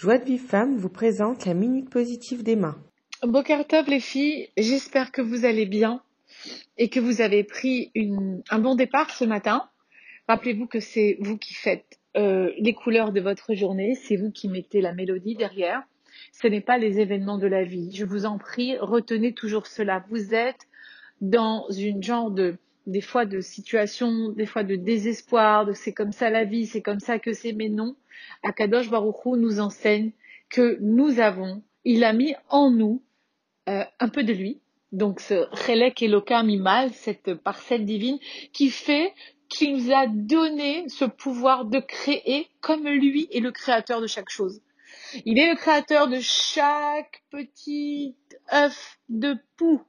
Joie de Vive Femme vous présente la Minute Positive d'Emma. Bokertov les filles, j'espère que vous allez bien et que vous avez pris un bon départ ce matin. Rappelez-vous que c'est vous qui faites euh, les couleurs de votre journée, c'est vous qui mettez la mélodie derrière. Ce n'est pas les événements de la vie. Je vous en prie, retenez toujours cela. Vous êtes dans une genre de des fois de situation, des fois de désespoir, de c'est comme ça la vie, c'est comme ça que c'est, mais non. Akadosh Baruchou nous enseigne que nous avons, il a mis en nous euh, un peu de lui, donc ce Chelek Eloka Mimal, cette parcelle divine, qui fait qu'il nous a donné ce pouvoir de créer comme lui est le créateur de chaque chose. Il est le créateur de chaque petit œuf de poux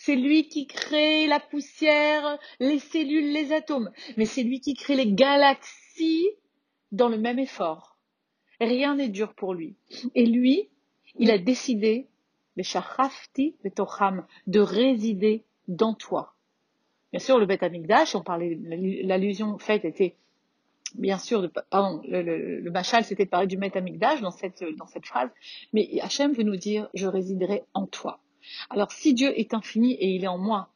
c'est lui qui crée la poussière, les cellules, les atomes. Mais c'est lui qui crée les galaxies dans le même effort. Rien n'est dur pour lui. Et lui, il a décidé, de résider dans toi. Bien sûr, le Beth Amikdash, on parlait, l'allusion faite était, bien sûr, de, pardon, le, le, le Machal, c'était de parler du Beth Amikdash dans cette, dans cette phrase, mais Hachem veut nous dire, je résiderai en toi. Alors si Dieu est infini et il est en moi,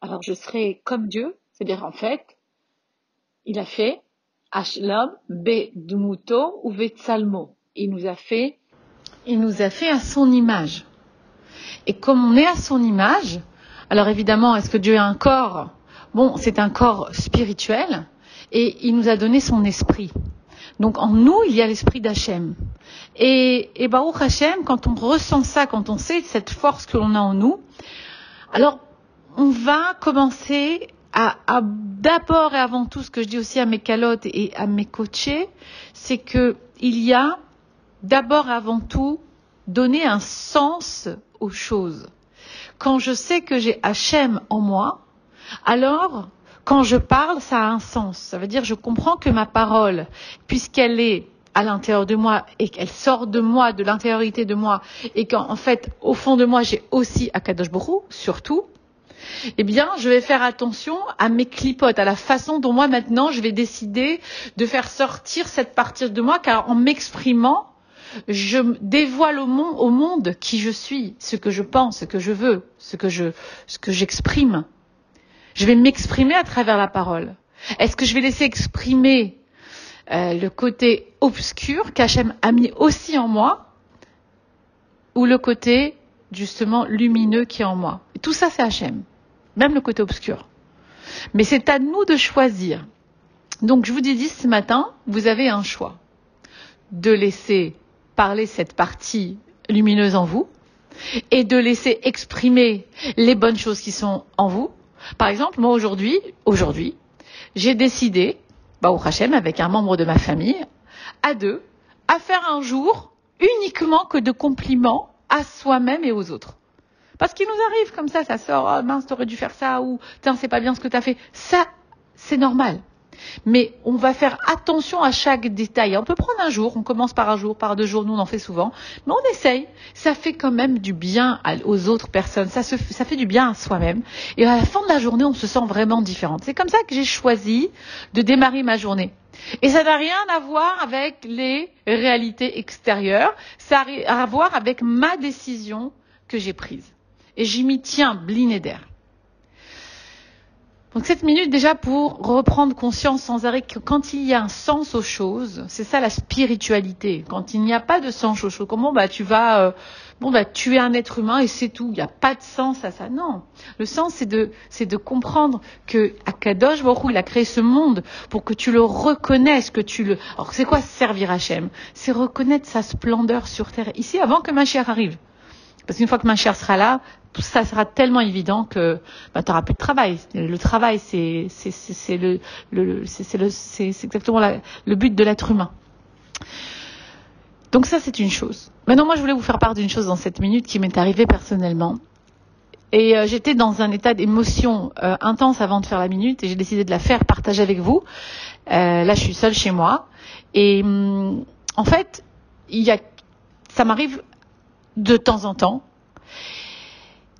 alors je serai comme Dieu, c'est-à-dire en fait, il a fait Ashlam Be ou Vetsalmo. Il nous a fait, il nous a fait à son image. Et comme on est à son image, alors évidemment, est-ce que Dieu a un corps? Bon, c'est un corps spirituel et il nous a donné son esprit. Donc en nous, il y a l'esprit d'Hachem. Et, et Baruch Hachem, quand on ressent ça, quand on sait cette force que l'on a en nous, alors on va commencer à, d'abord et avant tout, ce que je dis aussi à mes calottes et à mes coachés, c'est que il y a d'abord et avant tout donner un sens aux choses. Quand je sais que j'ai Hachem en moi, alors quand je parle, ça a un sens. Ça veut dire, je comprends que ma parole, puisqu'elle est à l'intérieur de moi et qu'elle sort de moi, de l'intériorité de moi, et qu'en fait, au fond de moi, j'ai aussi Akadosh Borou, surtout, eh bien, je vais faire attention à mes clipotes, à la façon dont moi maintenant je vais décider de faire sortir cette partie de moi, car en m'exprimant, je dévoile au monde, qui je suis, ce que je pense, ce que je veux, que ce que j'exprime. Je vais m'exprimer à travers la parole. Est-ce que je vais laisser exprimer euh, le côté obscur qu'Hachem a mis aussi en moi ou le côté justement lumineux qui est en moi? Tout ça, c'est Hachem, même le côté obscur. Mais c'est à nous de choisir. Donc je vous dis ce matin, vous avez un choix de laisser parler cette partie lumineuse en vous et de laisser exprimer les bonnes choses qui sont en vous par exemple, moi aujourd'hui, aujourd'hui, j'ai décidé, au Hachem, avec un membre de ma famille, à deux, à faire un jour uniquement que de compliments à soi-même et aux autres. Parce qu'il nous arrive comme ça, ça sort, oh mince, t'aurais dû faire ça, ou tiens, c'est pas bien ce que t'as fait. Ça, c'est normal. Mais on va faire attention à chaque détail. On peut prendre un jour, on commence par un jour, par deux jours, nous on en fait souvent, mais on essaye. Ça fait quand même du bien aux autres personnes, ça, fait du bien à soi-même. Et à la fin de la journée, on se sent vraiment différente. C'est comme ça que j'ai choisi de démarrer ma journée. Et ça n'a rien à voir avec les réalités extérieures, ça a à voir avec ma décision que j'ai prise. Et j'y m'y tiens, blinéder. Donc cette minute déjà pour reprendre conscience sans arrêt que quand il y a un sens aux choses, c'est ça la spiritualité. Quand il n'y a pas de sens aux choses, comment bah tu vas euh, bon bah tuer un être humain et c'est tout. Il n'y a pas de sens à ça. Non, le sens c'est de c'est de comprendre que Akadosh Baruch il a créé ce monde pour que tu le reconnaisses, que tu le. Alors c'est quoi servir Hachem? C'est reconnaître sa splendeur sur terre ici avant que ma chère arrive. Parce qu'une fois que ma chère sera là, tout ça sera tellement évident que bah, tu n'auras plus de travail. Le travail, c'est le, le c'est exactement le but de l'être humain. Donc ça, c'est une chose. Maintenant, moi, je voulais vous faire part d'une chose dans cette minute qui m'est arrivée personnellement. Et euh, j'étais dans un état d'émotion euh, intense avant de faire la minute et j'ai décidé de la faire partager avec vous. Euh, là, je suis seule chez moi. Et hum, en fait, il y a, ça m'arrive de temps en temps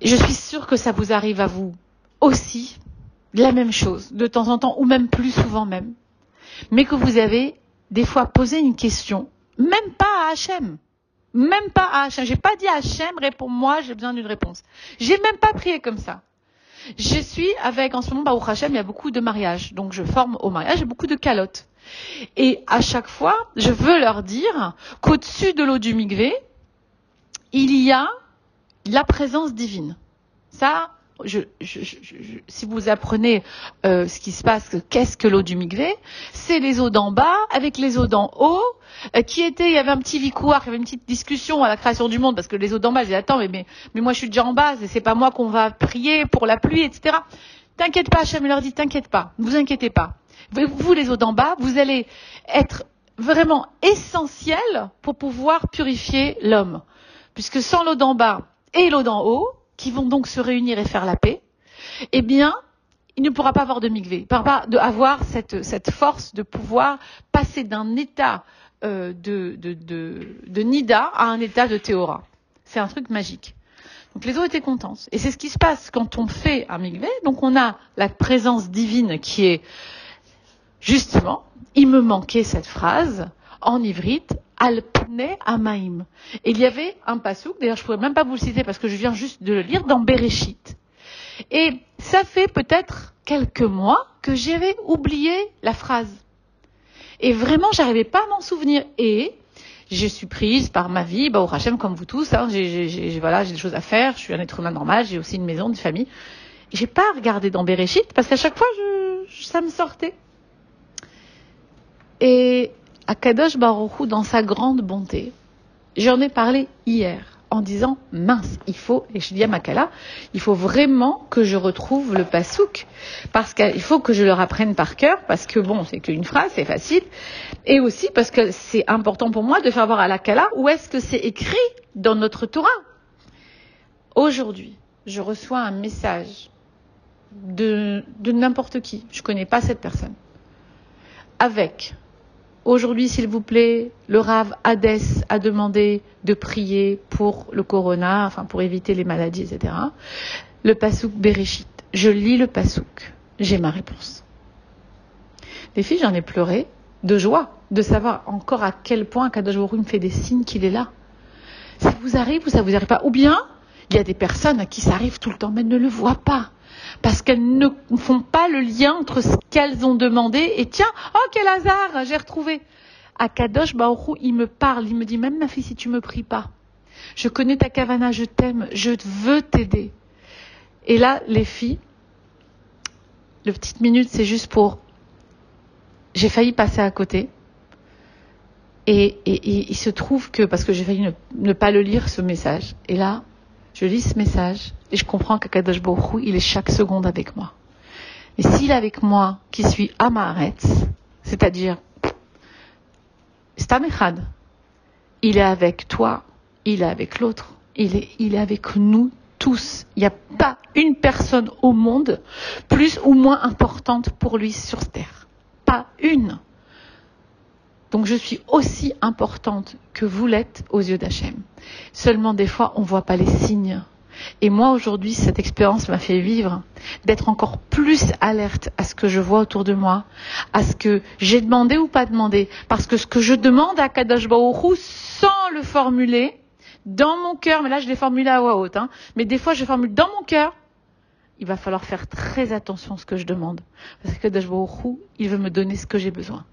je suis sûre que ça vous arrive à vous aussi, la même chose, de temps en temps, ou même plus souvent même. Mais que vous avez des fois posé une question, même pas à Hachem. Même pas à Hachem. J'ai pas dit Hachem, réponds-moi, j'ai besoin d'une réponse. J'ai même pas prié comme ça. Je suis avec, en ce moment, au Hachem, il y a beaucoup de mariages. Donc je forme au mariage, beaucoup de calottes. Et à chaque fois, je veux leur dire qu'au-dessus de l'eau du migvé, il y a la présence divine. Ça, je, si vous apprenez euh, ce qui se passe, qu'est-ce que l'eau du migvé C'est les eaux d'en bas avec les eaux d'en haut, euh, qui étaient, il y avait un petit vicouard, il y avait une petite discussion à la création du monde, parce que les eaux d'en bas, j'ai attends, mais, mais, mais, moi je suis déjà en bas, et c'est pas moi qu'on va prier pour la pluie, etc. T'inquiète pas, Hachem leur dit, t'inquiète pas, ne vous inquiétez pas. Vous, les eaux d'en bas, vous allez être vraiment essentiel pour pouvoir purifier l'homme. Puisque sans l'eau d'en bas et l'eau d'en haut, qui vont donc se réunir et faire la paix, eh bien, il ne pourra pas avoir de migvé, il ne pas avoir cette, force de pouvoir passer d'un état euh, de, de, de, Nida à un état de Théora. C'est un truc magique. Donc les eaux étaient contentes. Et c'est ce qui se passe quand on fait un migvé. Donc on a la présence divine qui est justement, il me manquait cette phrase en ivrite, Alpne Amaim. Et il y avait un pasouk, d'ailleurs je ne pourrais même pas vous le citer parce que je viens juste de le lire dans Bereshit. Et ça fait peut-être quelques mois que j'avais oublié la phrase. Et vraiment, j'arrivais pas à m'en souvenir. Et je suis prise par ma vie, bah, au Hachem, comme vous tous. Hein, j'ai, voilà, j'ai des choses à faire. Je suis un être humain normal. J'ai aussi une maison, une famille. J'ai pas regardé dans Bereshit parce qu'à chaque fois, ça me sortait. Et Akadosh Baruchou, dans sa grande bonté, j'en ai parlé hier en disant mince, il faut, et je dis à Makala, il faut vraiment que je retrouve le pasouk, parce qu'il faut que je le apprenne par cœur, parce que bon, c'est qu'une phrase, c'est facile, et aussi parce que c'est important pour moi de faire voir à la Kala où est-ce que c'est écrit dans notre Torah. Aujourd'hui, je reçois un message de, de n'importe qui, je connais pas cette personne, avec Aujourd'hui, s'il vous plaît, le Rav Hadès a demandé de prier pour le corona, enfin pour éviter les maladies, etc. Le pasouk Bereshit. Je lis le pasouk. J'ai ma réponse. Les filles, j'en ai pleuré de joie de savoir encore à quel point Kadosh me fait des signes qu'il est là. Ça vous arrive ou ça vous arrive pas? Ou bien, il y a des personnes à qui ça arrive tout le temps, mais elles ne le voient pas parce qu'elles ne font pas le lien entre ce qu'elles ont demandé et tiens, oh quel hasard, j'ai retrouvé. À Kadosh Baoru, il me parle, il me dit même ma fille, si tu me pries pas, je connais ta kavana, je t'aime, je veux t'aider. Et là, les filles, le petite minute, c'est juste pour. J'ai failli passer à côté. Et, il se trouve que, parce que j'ai failli ne, pas le lire, ce message. Et là, je lis ce message et je comprends qu'Akadosh il est chaque seconde avec moi. Et s'il est avec moi, qui suis Amaretz, c'est-à-dire Stamechad, il est avec toi, il est avec l'autre, il est avec nous tous. Il n'y a pas une personne au monde plus ou moins importante pour lui sur terre. Pas une. Donc je suis aussi importante que vous l'êtes aux yeux d'Hachem. Seulement des fois, on ne voit pas les signes. Et moi, aujourd'hui, cette expérience m'a fait vivre, d'être encore plus alerte à ce que je vois autour de moi, à ce que j'ai demandé ou pas demandé. Parce que ce que je demande à Kadosh Baruch sans le formuler, dans mon cœur, mais là je l'ai formulé à voix haute, hein, mais des fois je formule dans mon cœur, il va falloir faire très attention à ce que je demande. Parce que Kadosh Baruch il veut me donner ce que j'ai besoin.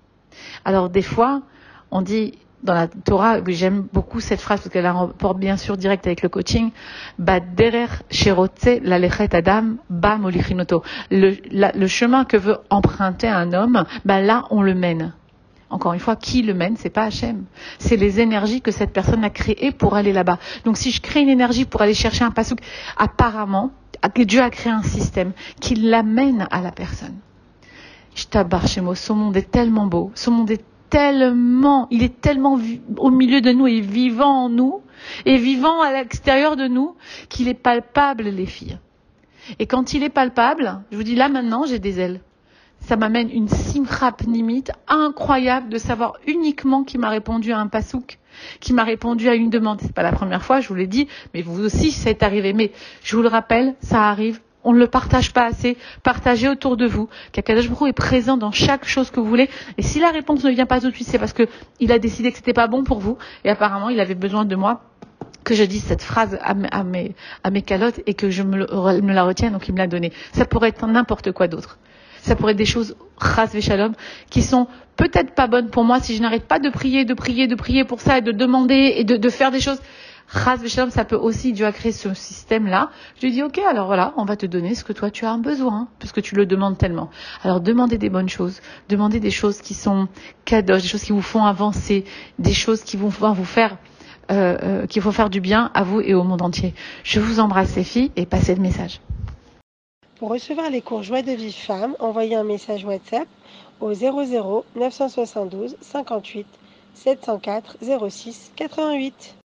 Alors des fois, on dit dans la Torah, j'aime beaucoup cette phrase parce qu'elle a un rapport bien sûr direct avec le coaching. derer la adam le chemin que veut emprunter un homme, bah là on le mène. Encore une fois, qui le mène C'est pas Hachem. C'est les énergies que cette personne a créées pour aller là-bas. Donc si je crée une énergie pour aller chercher un pasouk, apparemment, Dieu a créé un système qui l'amène à la personne. Moi. Ce monde est tellement beau. Ce monde est tellement, il est tellement au milieu de nous et vivant en nous et vivant à l'extérieur de nous qu'il est palpable, les filles. Et quand il est palpable, je vous dis là maintenant, j'ai des ailes. Ça m'amène une limite incroyable de savoir uniquement qui m'a répondu à un pasouk, qui m'a répondu à une demande. C'est pas la première fois, je vous l'ai dit, mais vous aussi, c'est arrivé. Mais je vous le rappelle, ça arrive on ne le partage pas assez. Partagez autour de vous. Qu'Akadosh Baruch est présent dans chaque chose que vous voulez. Et si la réponse ne vient pas tout de suite, c'est parce que il a décidé que c'était pas bon pour vous. Et apparemment, il avait besoin de moi que je dise cette phrase à mes, calottes et que je me, la retienne, donc il me l'a donnée. Ça pourrait être n'importe quoi d'autre. Ça pourrait être des choses, ras shalom, qui sont peut-être pas bonnes pour moi si je n'arrête pas de prier, de prier, de prier pour ça et de demander et de faire des choses. Ça peut aussi, Dieu a créé ce système-là. Je lui dis, ok, alors voilà, on va te donner ce que toi tu as un besoin, parce que tu le demandes tellement. Alors demandez des bonnes choses, demandez des choses qui sont cadeaux, des choses qui vous font avancer, des choses qui vont vous faire euh, euh, qu'il faut faire du bien à vous et au monde entier. Je vous embrasse les filles et passez le message. Pour recevoir les cours Joie de Vive Femme, envoyez un message WhatsApp au 00 972 58 704 06 88.